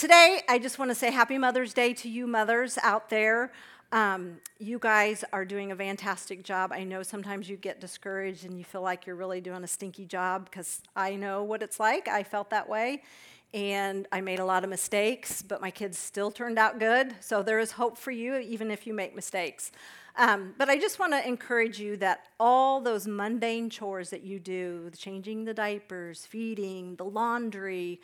today, I just want to say Happy Mother's Day to you mothers out there. Um, you guys are doing a fantastic job. I know sometimes you get discouraged and you feel like you're really doing a stinky job because I know what it's like. I felt that way. And I made a lot of mistakes, but my kids still turned out good. So there is hope for you, even if you make mistakes. Um, but I just want to encourage you that all those mundane chores that you do changing the diapers, feeding, the laundry,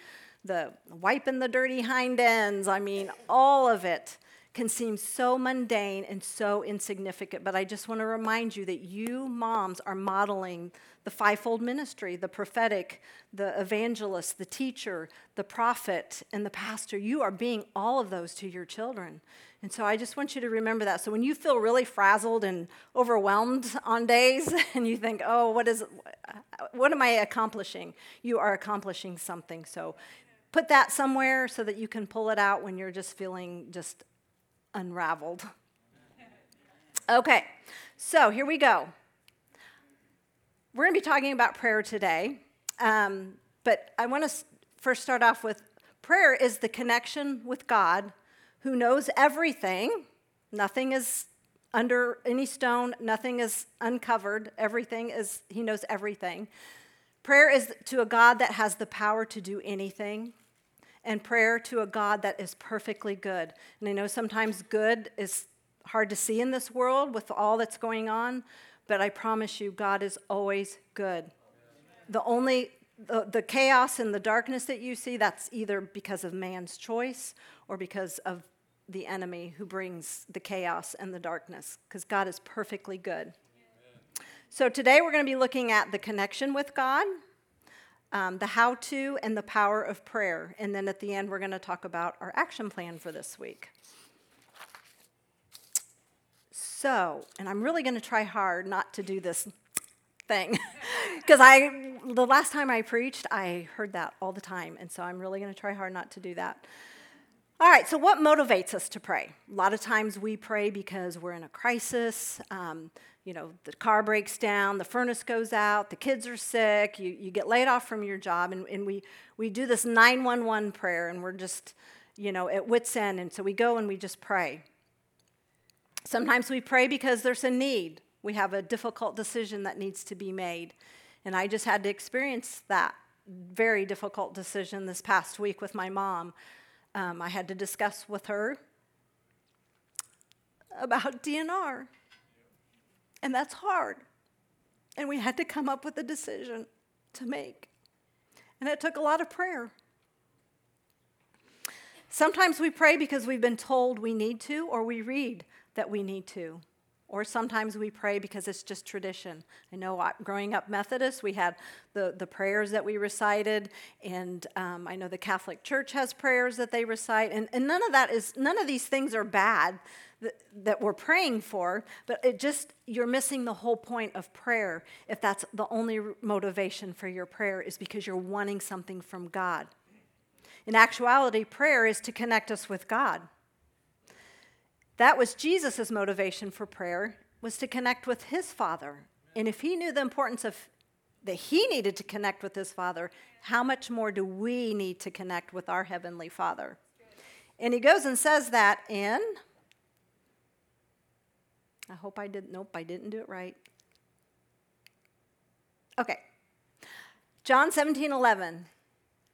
the wiping the dirty hind ends I mean, all of it can seem so mundane and so insignificant, but I just want to remind you that you moms are modeling the fivefold ministry the prophetic, the evangelist, the teacher, the prophet, and the pastor. You are being all of those to your children. And so I just want you to remember that. So when you feel really frazzled and overwhelmed on days and you think, oh, what is what am I accomplishing? You are accomplishing something. So put that somewhere so that you can pull it out when you're just feeling just unraveled. Okay, so here we go. We're going to be talking about prayer today, um, but I want to first start off with prayer is the connection with God who knows everything. Nothing is under any stone, nothing is uncovered, everything is, He knows everything. Prayer is to a God that has the power to do anything and prayer to a God that is perfectly good. And I know sometimes good is hard to see in this world with all that's going on, but I promise you, God is always good. The only the, the chaos and the darkness that you see, that's either because of man's choice or because of the enemy who brings the chaos and the darkness, because God is perfectly good. So today we're going to be looking at the connection with God um, the how to and the power of prayer. And then at the end, we're going to talk about our action plan for this week. So, and I'm really going to try hard not to do this thing because I the last time I preached, I heard that all the time, and so I'm really going to try hard not to do that. All right, so what motivates us to pray? A lot of times we pray because we're in a crisis. Um, you know, the car breaks down, the furnace goes out, the kids are sick, you, you get laid off from your job, and, and we, we do this 911 prayer, and we're just, you know, at wit's end. And so we go and we just pray. Sometimes we pray because there's a need. We have a difficult decision that needs to be made. And I just had to experience that very difficult decision this past week with my mom. Um, I had to discuss with her about DNR. And that's hard. And we had to come up with a decision to make. And it took a lot of prayer. Sometimes we pray because we've been told we need to, or we read that we need to. Or sometimes we pray because it's just tradition. I know growing up Methodist, we had the, the prayers that we recited, and um, I know the Catholic Church has prayers that they recite, and, and none of that is, none of these things are bad that, we're praying for, but it just, you're missing the whole point of prayer if that's the only motivation for your prayer is because you're wanting something from God. In actuality, prayer is to connect us with God. That was Jesus' motivation for prayer, was to connect with his Father. And if he knew the importance of that he needed to connect with his Father, how much more do we need to connect with our Heavenly Father? And he goes and says that in, I hope I didn't, nope, I didn't do it right. Okay. John 17, 11.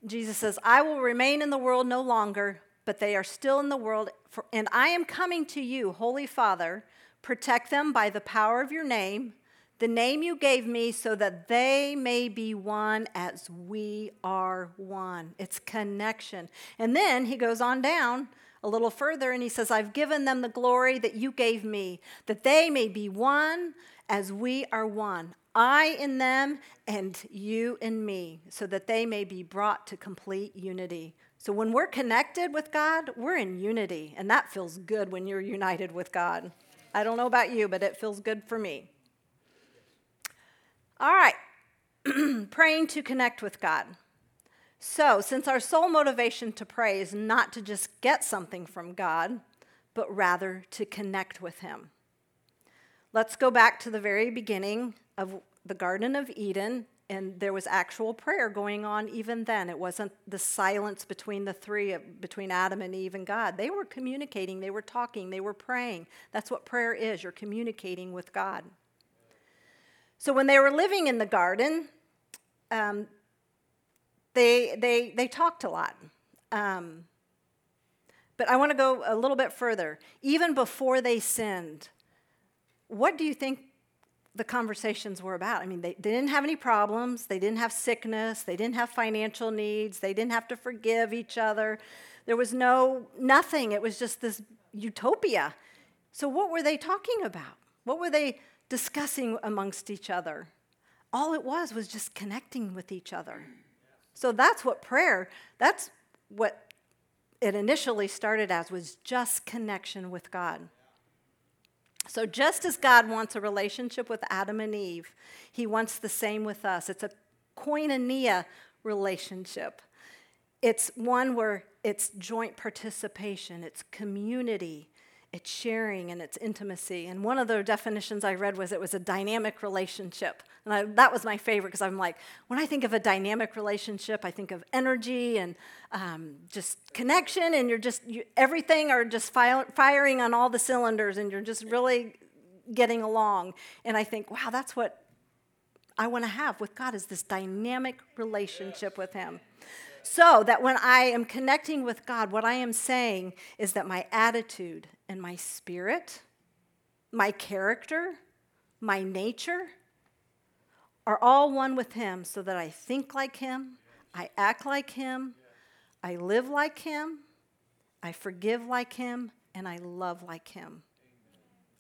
Jesus says, I will remain in the world no longer, but they are still in the world, for, and I am coming to you, Holy Father. Protect them by the power of your name, the name you gave me, so that they may be one as we are one. It's connection. And then he goes on down a little further and he says, I've given them the glory that you gave me, that they may be one as we are one. I in them and you in me, so that they may be brought to complete unity. So when we're connected with God, we're in unity, and that feels good when you're united with God. I don't know about you, but it feels good for me. All right, praying to connect with God. So, since our sole motivation to pray is not to just get something from God, but rather to connect with Him, let's go back to the very beginning of the Garden of Eden And there was actual prayer going on even then. It wasn't the silence between the three, between Adam and Eve and God. They were communicating, they were talking, they were praying. That's what prayer is you're communicating with God. So when they were living in the garden, um, they, they, they talked a lot. Um, but I want to go a little bit further. Even before they sinned, what do you think the conversations were about? I mean, they, they didn't have any problems, they didn't have sickness, they didn't have financial needs, they didn't have to forgive each other. There was no, nothing. It was just this utopia. So, what were they talking about? What were they discussing amongst each other? All it was was just connecting with each other. So that's what prayer, that's what it initially started as was just connection with God. So, just as God wants a relationship with Adam and Eve, He wants the same with us. It's a koinonia relationship. It's one where it's joint participation, it's community, it's sharing, and it's intimacy. And one of the definitions I read was it was a dynamic relationship. And I, that was my favorite because I'm like, when I think of a dynamic relationship, I think of energy and um, just connection, and you're just, you, everything are just firing on all the cylinders, and you're just really getting along. And I think, wow, that's what I want to have with God is this dynamic relationship with Him. So that when I am connecting with God, what I am saying is that my attitude and my spirit, my character, my nature, are all one with Him so that I think like Him, I act like Him, I live like Him, I forgive like Him, and I love like Him.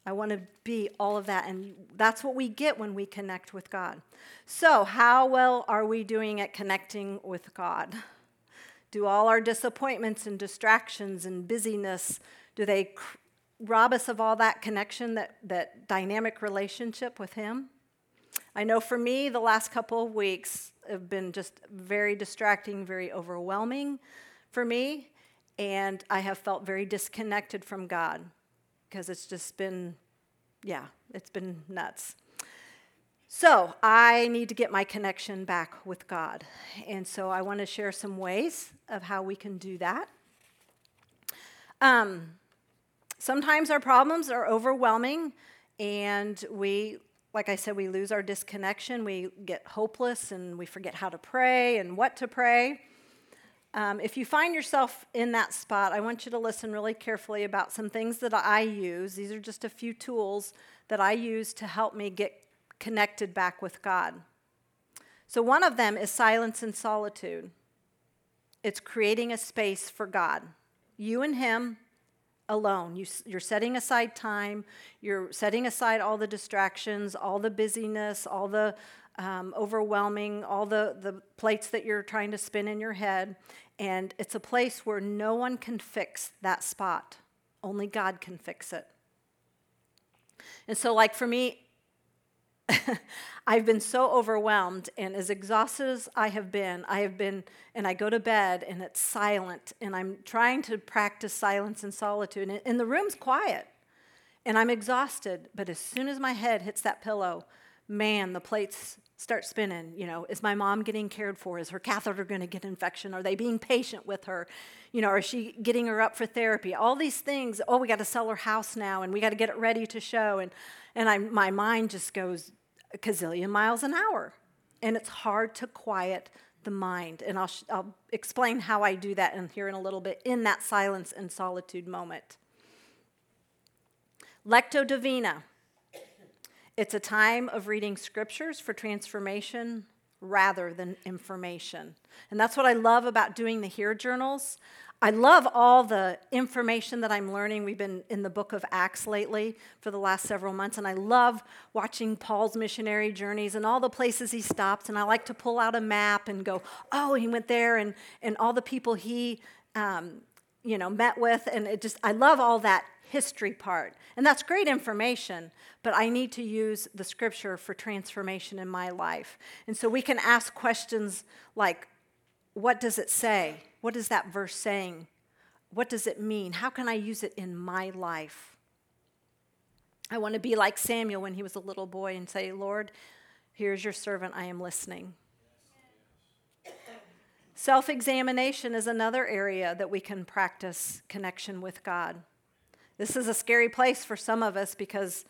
I want to be all of that. And that's what we get when we connect with God. So, how well are we doing at connecting with God? Do all our disappointments and distractions and busyness, do they cr- rob us of all that connection, that, that dynamic relationship with Him? I know for me, the last couple of weeks have been just very distracting, very overwhelming for me, and I have felt very disconnected from God because it's just been, yeah, it's been nuts. So I need to get my connection back with God. And so I want to share some ways of how we can do that. Um, sometimes our problems are overwhelming, and we like I said, we lose our disconnection, we get hopeless, and we forget how to pray and what to pray. Um, if you find yourself in that spot, I want you to listen really carefully about some things that I use. These are just a few tools that I use to help me get connected back with God. So, one of them is silence and solitude. It's creating a space for God, you and Him, alone. You, you're setting aside time, you're setting aside all the distractions, all the busyness, all the um, overwhelming, all the, the plates that you're trying to spin in your head. And it's a place where no one can fix that spot, only God can fix it. And so, like for me, I've been so overwhelmed and as exhausted as I have been, I have been, and I go to bed and it's silent, and I'm trying to practice silence and solitude, and, and the room's quiet, and I'm exhausted. But as soon as my head hits that pillow, man, the plates start spinning. You know, is my mom getting cared for? Is her catheter going to get infection? Are they being patient with her? You know, is she getting her up for therapy? All these things. Oh, we got to sell her house now, and we got to get it ready to show. And and I, my mind just goes a gazillion miles an hour. And it's hard to quiet the mind. And I'll, I'll explain how I do that in here in a little bit in that silence and solitude moment. Lectio Divina. It's a time of reading scriptures for transformation rather than information. And that's what I love about doing the HEAR journals. I love all the information that I'm learning. We've been in the book of Acts lately for the last several months, and I love watching Paul's missionary journeys and all the places he stops. And I like to pull out a map and go, oh, he went there, and, and all the people he um, you know, met with. And it just, I love all that history part. And that's great information, but I need to use the scripture for transformation in my life. And so we can ask questions like, what does it say? What is that verse saying? What does it mean? How can I use it in my life? I want to be like Samuel when he was a little boy and say, Lord, here's your servant, I am listening. Self examination is another area that we can practice connection with God. This is a scary place for some of us because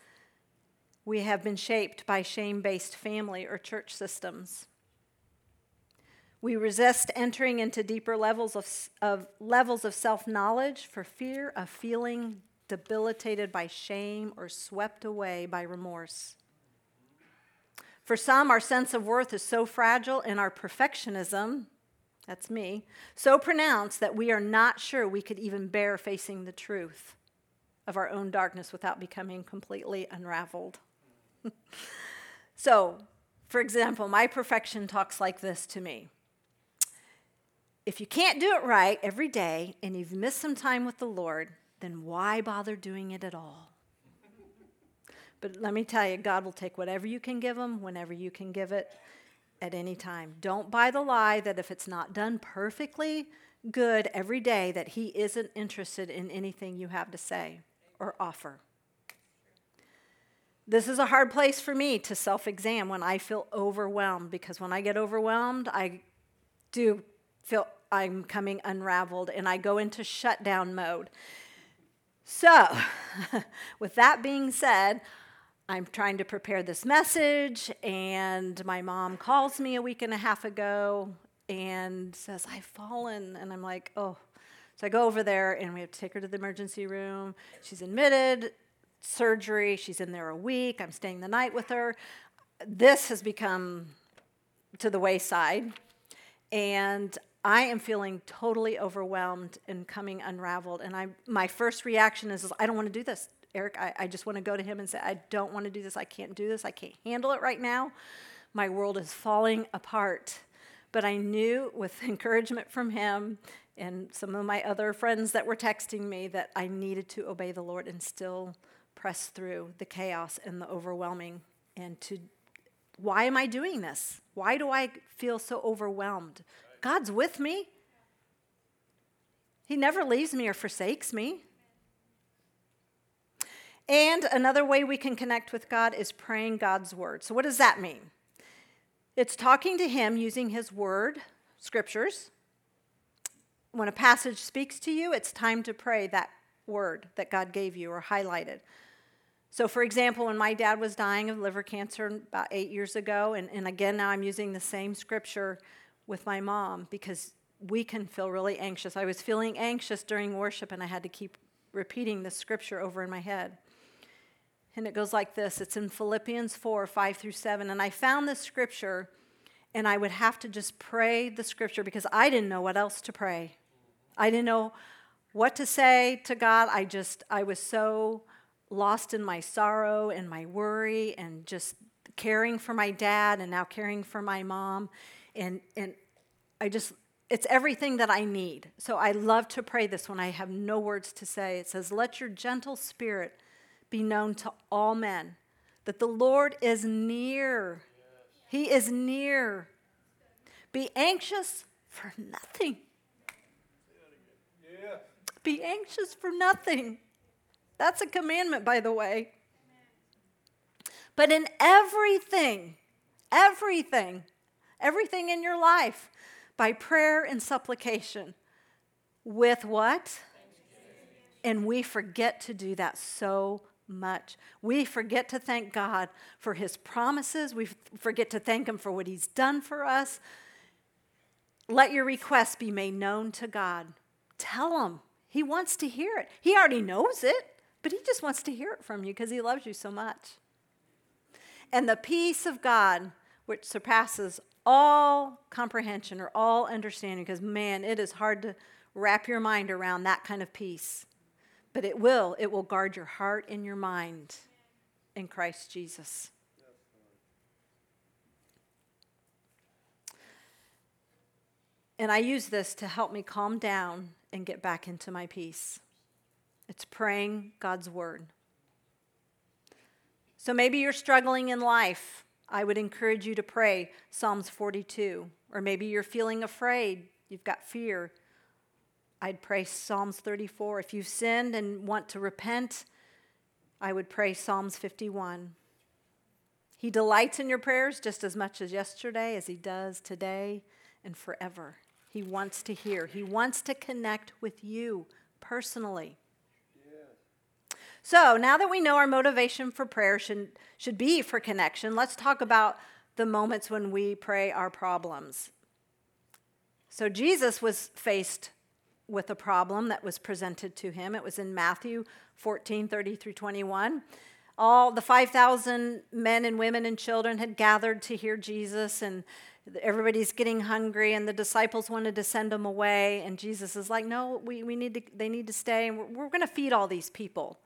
we have been shaped by shame based family or church systems. We resist entering into deeper levels of, of levels of self knowledge for fear of feeling debilitated by shame or swept away by remorse. For some, our sense of worth is so fragile and our perfectionism, that's me, so pronounced that we are not sure we could even bear facing the truth of our own darkness without becoming completely unraveled. so, for example, my perfection talks like this to me. If you can't do it right every day and you've missed some time with the Lord, then why bother doing it at all? But let me tell you, God will take whatever you can give Him whenever you can give it at any time. Don't buy the lie that if it's not done perfectly good every day, that He isn't interested in anything you have to say or offer. This is a hard place for me to self examine when I feel overwhelmed because when I get overwhelmed, I do feel I'm coming unraveled and I go into shutdown mode. So, with that being said, I'm trying to prepare this message, and my mom calls me a week and a half ago and says, I've fallen. And I'm like, oh. So I go over there, and we have to take her to the emergency room. She's admitted, surgery. She's in there a week. I'm staying the night with her. This has become to the wayside. And I am feeling totally overwhelmed and coming unraveled. And I, my first reaction is, I don't want to do this. Eric, I, I just want to go to him and say, I don't want to do this. I can't do this. I can't handle it right now. My world is falling apart. But I knew with encouragement from him and some of my other friends that were texting me that I needed to obey the Lord and still press through the chaos and the overwhelming and to why am I doing this? Why do I feel so overwhelmed? God's with me. He never leaves me or forsakes me. And another way we can connect with God is praying God's word. So, what does that mean? It's talking to Him using His word, scriptures. When a passage speaks to you, it's time to pray that word that God gave you or highlighted. So, for example, when my dad was dying of liver cancer about eight years ago, and, and again, now I'm using the same scripture with my mom because we can feel really anxious. I was feeling anxious during worship and I had to keep repeating the scripture over in my head. And it goes like this it's in Philippians 4 5 through 7. And I found this scripture and I would have to just pray the scripture because I didn't know what else to pray. I didn't know what to say to God. I just, I was so lost in my sorrow and my worry and just caring for my dad and now caring for my mom and and I just it's everything that I need. So I love to pray this when I have no words to say. It says, "Let your gentle spirit be known to all men, that the Lord is near. He is near. Be anxious for nothing." Be anxious for nothing. That's a commandment, by the way. But in everything, everything, everything in your life by prayer and supplication. With what? And we forget to do that so much. We forget to thank God for His promises. We forget to thank Him for what He's done for us. Let your requests be made known to God. Tell Him. He wants to hear it. He already knows it, but He just wants to hear it from you because He loves you so much. And the peace of God, which surpasses all comprehension or all understanding because, man, it is hard to wrap your mind around that kind of peace. But it will, it will guard your heart and your mind in Christ Jesus. And I use this to help me calm down and get back into my peace. It's praying God's word. So maybe you're struggling in life I would encourage you to pray Psalms 42. Or maybe you're feeling afraid, you've got fear. I'd pray Psalms 34. If you've sinned and want to repent, I would pray Psalms 51. He delights in your prayers just as much as yesterday as he does today and forever. He wants to hear. He wants to connect with you personally. So, now that we know our motivation for prayer should, should be for connection, let's talk about the moments when we pray our problems. So, Jesus was faced with a problem that was presented to him. It was in Matthew 14 30 through 21. All the 5,000 men and women and children had gathered to hear Jesus, and everybody's getting hungry, and the disciples wanted to send them away. And Jesus is like, No, we, we need to, they need to stay, and we're, we're going to feed all these people.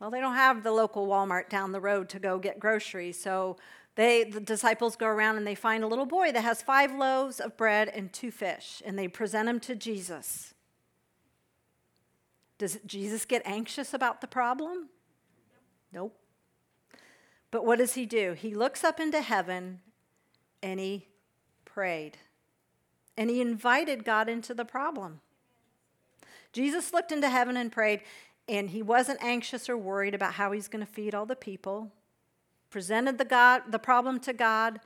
Well, they don't have the local Walmart down the road to go get groceries. So they, the disciples go around and they find a little boy that has five loaves of bread and two fish, and they present them to Jesus. Does Jesus get anxious about the problem? Nope. But what does he do? He looks up into heaven and he prayed. And he invited God into the problem. Jesus looked into heaven and prayed, and he wasn't anxious or worried about how he's going to feed all the people. Presented the God the problem to God,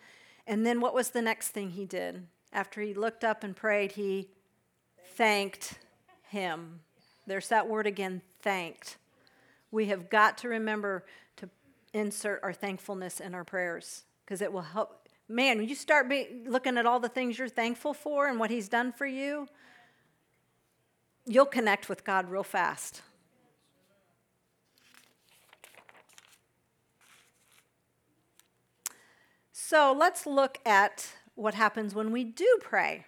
and then what was the next thing he did? After he looked up and prayed, he thanked him. There's that word again, thanked. We have got to remember to insert our thankfulness in our prayers because it will help. Man, when you start be, looking at all the things you're thankful for and what He's done for you, you'll connect with God real fast. So let's look at what happens when we do pray.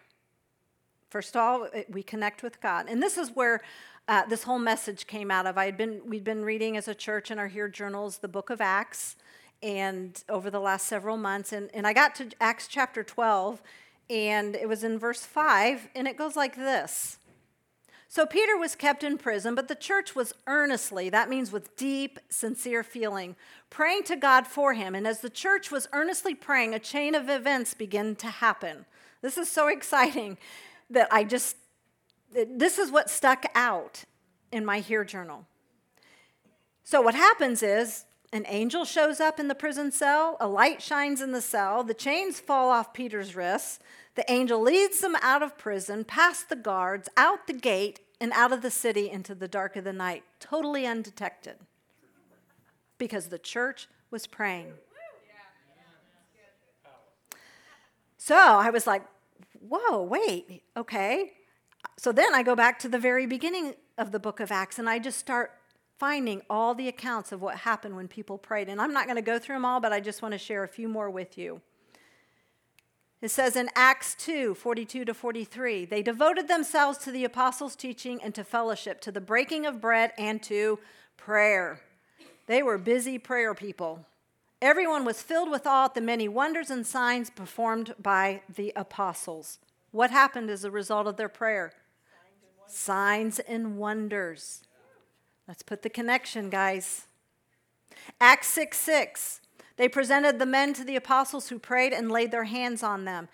First of all, we connect with God. And this is where uh, this whole message came out of. I had been, we'd been reading as a church in our HEAR journals the book of Acts and over the last several months. And, and I got to Acts chapter 12, and it was in verse 5, and it goes like this. So Peter was kept in prison, but the church was earnestly, that means with deep, sincere feeling, praying to God for him. And as the church was earnestly praying, a chain of events began to happen. This is so exciting that I just this is what stuck out in my HEAR journal. So, what happens is an angel shows up in the prison cell, a light shines in the cell, the chains fall off Peter's wrists. The angel leads them out of prison, past the guards, out the gate, and out of the city into the dark of the night, totally undetected. Because the church was praying. So I was like, whoa, wait, okay. So then I go back to the very beginning of the book of Acts and I just start finding all the accounts of what happened when people prayed. And I'm not going to go through them all, but I just want to share a few more with you. It says in Acts 2 42 to 43, they devoted themselves to the apostles' teaching and to fellowship, to the breaking of bread and to prayer. They were busy prayer people. Everyone was filled with awe at the many wonders and signs performed by the apostles. What happened as a result of their prayer? Signs and wonders. Let's put the connection, guys. Acts 6 6. They presented the men to the apostles who prayed and laid their hands on them.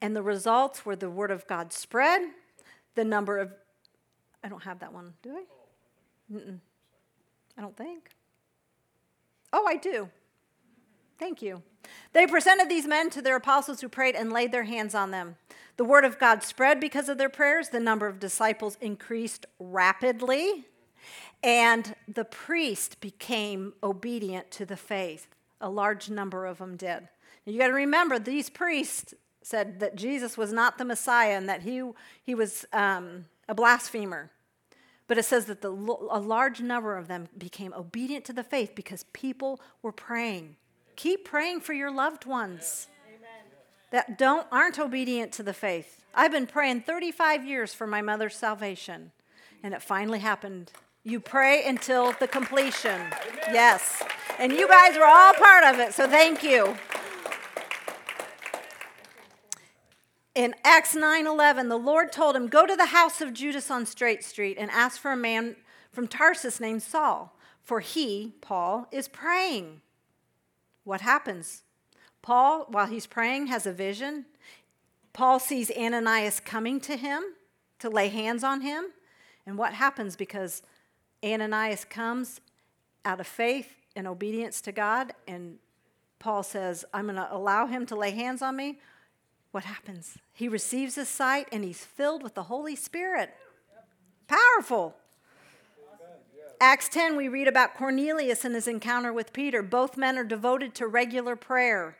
And the results were the word of God spread, the number of. I don't have that one, do I? Mm-mm. I don't think. Oh, I do. Thank you. They presented these men to their apostles who prayed and laid their hands on them. The word of God spread because of their prayers. The number of disciples increased rapidly, and the priest became obedient to the faith. A large number of them did. You got to remember, these priests said that Jesus was not the Messiah and that he, he was um, a blasphemer. But it says that the, a large number of them became obedient to the faith because people were praying. Keep praying for your loved ones that don't aren't obedient to the faith. I've been praying 35 years for my mother's salvation, and it finally happened. You pray until the completion. Yes. And you guys were all part of it, so thank you. In Acts 9:11, the Lord told him, "Go to the house of Judas on Straight Street and ask for a man from Tarsus named Saul, for he, Paul, is praying." What happens? Paul, while he's praying, has a vision. Paul sees Ananias coming to him to lay hands on him. And what happens? Because Ananias comes out of faith and obedience to God, and Paul says, I'm going to allow him to lay hands on me. what happens? He receives his sight and he's filled with the Holy Spirit. Powerful. Acts 10, we read about Cornelius and his encounter with Peter. Both men are devoted to regular prayer.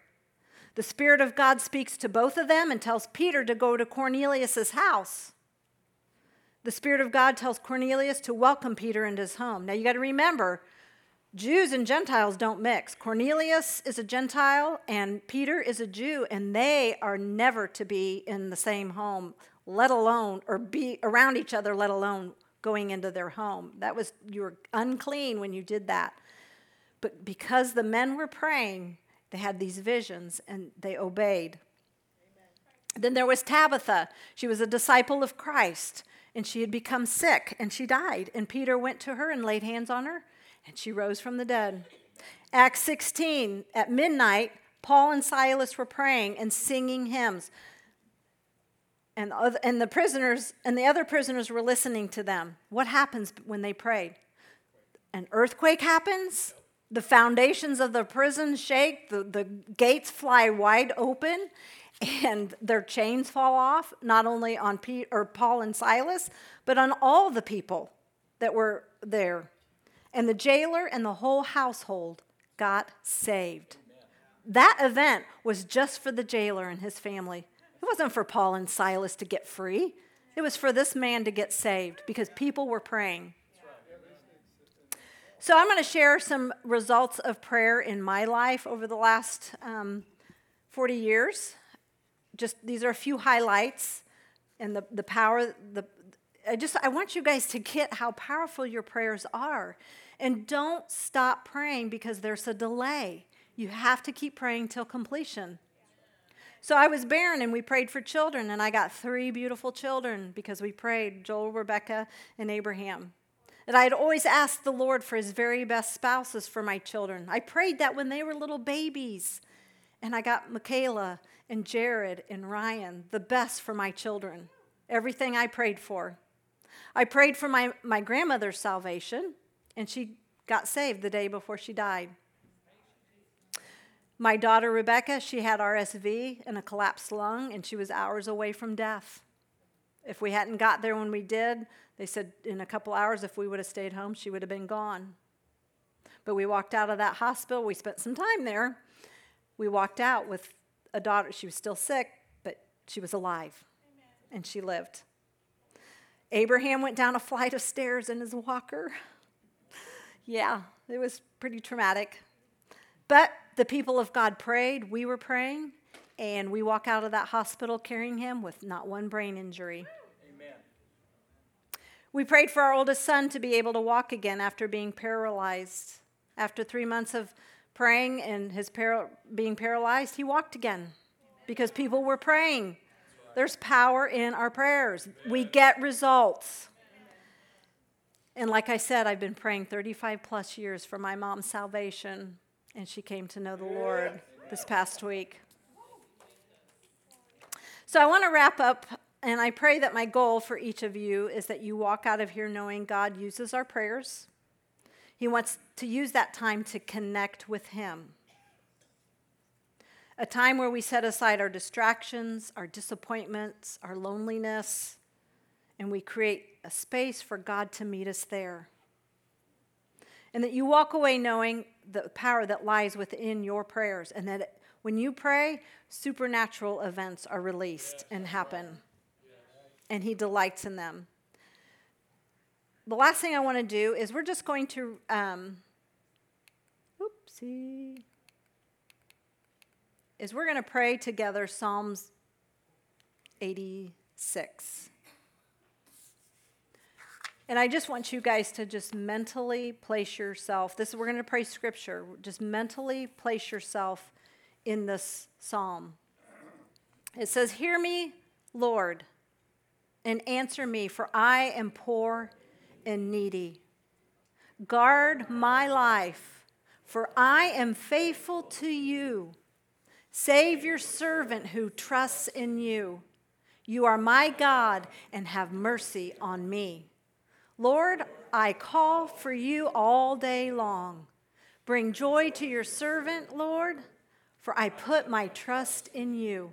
The Spirit of God speaks to both of them and tells Peter to go to Cornelius' house. The Spirit of God tells Cornelius to welcome Peter into his home. Now you got to remember, Jews and Gentiles don't mix. Cornelius is a Gentile and Peter is a Jew, and they are never to be in the same home, let alone, or be around each other, let alone going into their home. That was, you were unclean when you did that. But because the men were praying, they had these visions and they obeyed. Amen. Then there was Tabitha. She was a disciple of Christ and she had become sick and she died. And Peter went to her and laid hands on her and she rose from the dead. Acts 16, at midnight, Paul and Silas were praying and singing hymns. And, and the prisoners and the other prisoners were listening to them. What happens when they prayed? An earthquake happens the foundations of the prison shake, the, the gates fly wide open, and their chains fall off, not only on Pete, or Paul and Silas, but on all the people that were there. And the jailer and the whole household got saved. That event was just for the jailer and his family. Wasn't for Paul and Silas to get free. It was for this man to get saved because people were praying. So, I'm going to share some results of prayer in my life over the last um, 40 years. Just these are a few highlights and the, the power. The, I just I want you guys to get how powerful your prayers are. And don't stop praying because there's a delay. You have to keep praying till completion. So I was barren and we prayed for children, and I got three beautiful children because we prayed Joel, Rebecca, and Abraham. And I had always asked the Lord for his very best spouses for my children. I prayed that when they were little babies. And I got Michaela and Jared and Ryan, the best for my children. Everything I prayed for. I prayed for my, my grandmother's salvation, and she got saved the day before she died. My daughter Rebecca, she had RSV and a collapsed lung, and she was hours away from death. If we hadn't got there when we did, they said in a couple hours, if we would have stayed home, she would have been gone. But we walked out of that hospital. We spent some time there. We walked out with a daughter. She was still sick, but she was alive Amen. and she lived. Abraham went down a flight of stairs in his walker. yeah, it was pretty traumatic. But the people of God prayed, we were praying, and we walk out of that hospital carrying him with not one brain injury. Amen. We prayed for our oldest son to be able to walk again after being paralyzed. After three months of praying and his para- being paralyzed, he walked again because people were praying. There's power in our prayers. We get results. And like I said, I've been praying 35 plus years for my mom's salvation, and she came to know the Lord this past week. So I want to wrap up and I pray that my goal for each of you is that you walk out of here knowing God uses our prayers. He wants to use that time to connect with Him. A time where we set aside our distractions, our disappointments, our loneliness, and we create a space for God to meet us there. And that you walk away knowing the power that lies within your prayers, and that when you pray, supernatural events are released and happen and He delights in them. The last thing I want to do is we're just going to, um, oopsie, is we're going to pray together Psalms 86. And I just want you guys to just mentally place yourself. This we're going to pray scripture. Just mentally place yourself in this psalm. It says, "Hear me, Lord, and answer me, for I am poor and needy. Guard my life, for I am faithful to you. Save your servant who trusts in you. You are my God, and have mercy on me. Lord, I call for you all day long. Bring joy to your servant, Lord, for I put my trust in you.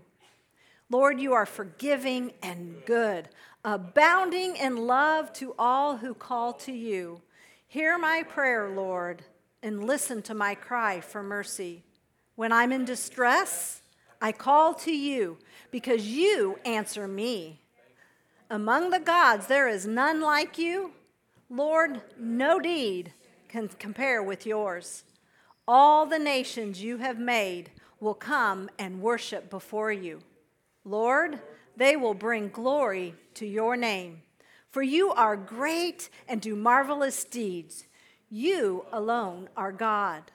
Lord, you are forgiving and good, abounding in love to all who call to you. Hear my prayer, Lord, and listen to my cry for mercy. When I'm in distress, I call to you because you answer me. Among the gods, there is none like you. Lord, no deed can compare with yours. All the nations you have made will come and worship before you. Lord, they will bring glory to your name. For you are great and do marvelous deeds. You alone are God.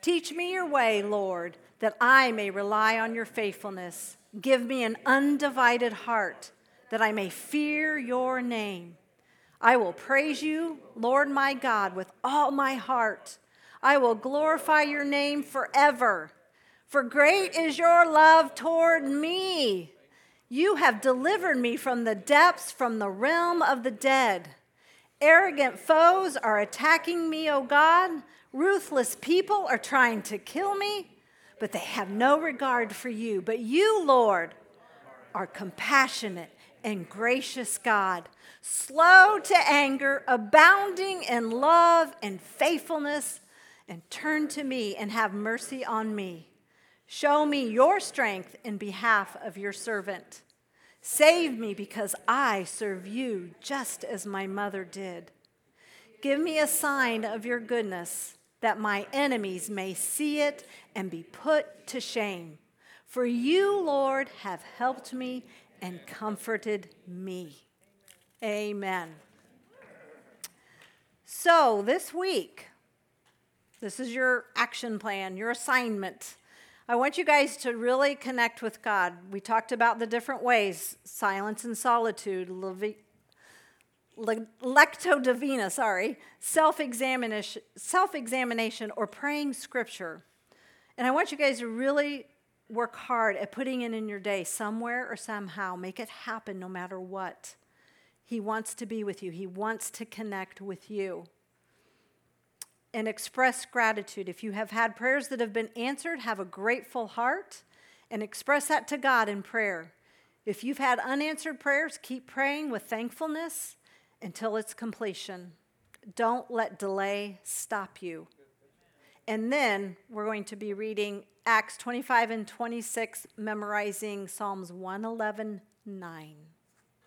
Teach me your way, Lord, that I may rely on your faithfulness. Give me an undivided heart, that I may fear your name. I will praise you, Lord my God, with all my heart. I will glorify your name forever. For great is your love toward me. You have delivered me from the depths, from the realm of the dead. Arrogant foes are attacking me, O God. Ruthless people are trying to kill me, but they have no regard for you. But you, Lord, are compassionate and gracious God, slow to anger, abounding in love and faithfulness, and turn to me and have mercy on me. Show me your strength in behalf of your servant. Save me because I serve you just as my mother did. Give me a sign of your goodness that my enemies may see it and be put to shame. For you, Lord, have helped me and comforted me. Amen. So, this week, this is your action plan, your assignment. I want you guys to really connect with God. We talked about the different ways silence and solitude, levi- le- lectio divina, sorry, self examination, or praying scripture. And I want you guys to really work hard at putting it in your day somewhere or somehow. Make it happen no matter what. He wants to be with you, He wants to connect with you and express gratitude. If you have had prayers that have been answered, have a grateful heart and express that to God in prayer. If you've had unanswered prayers, keep praying with thankfulness until its completion. Don't let delay stop you. And then we're going to be reading Acts 25 and 26, memorizing Psalms 111 9.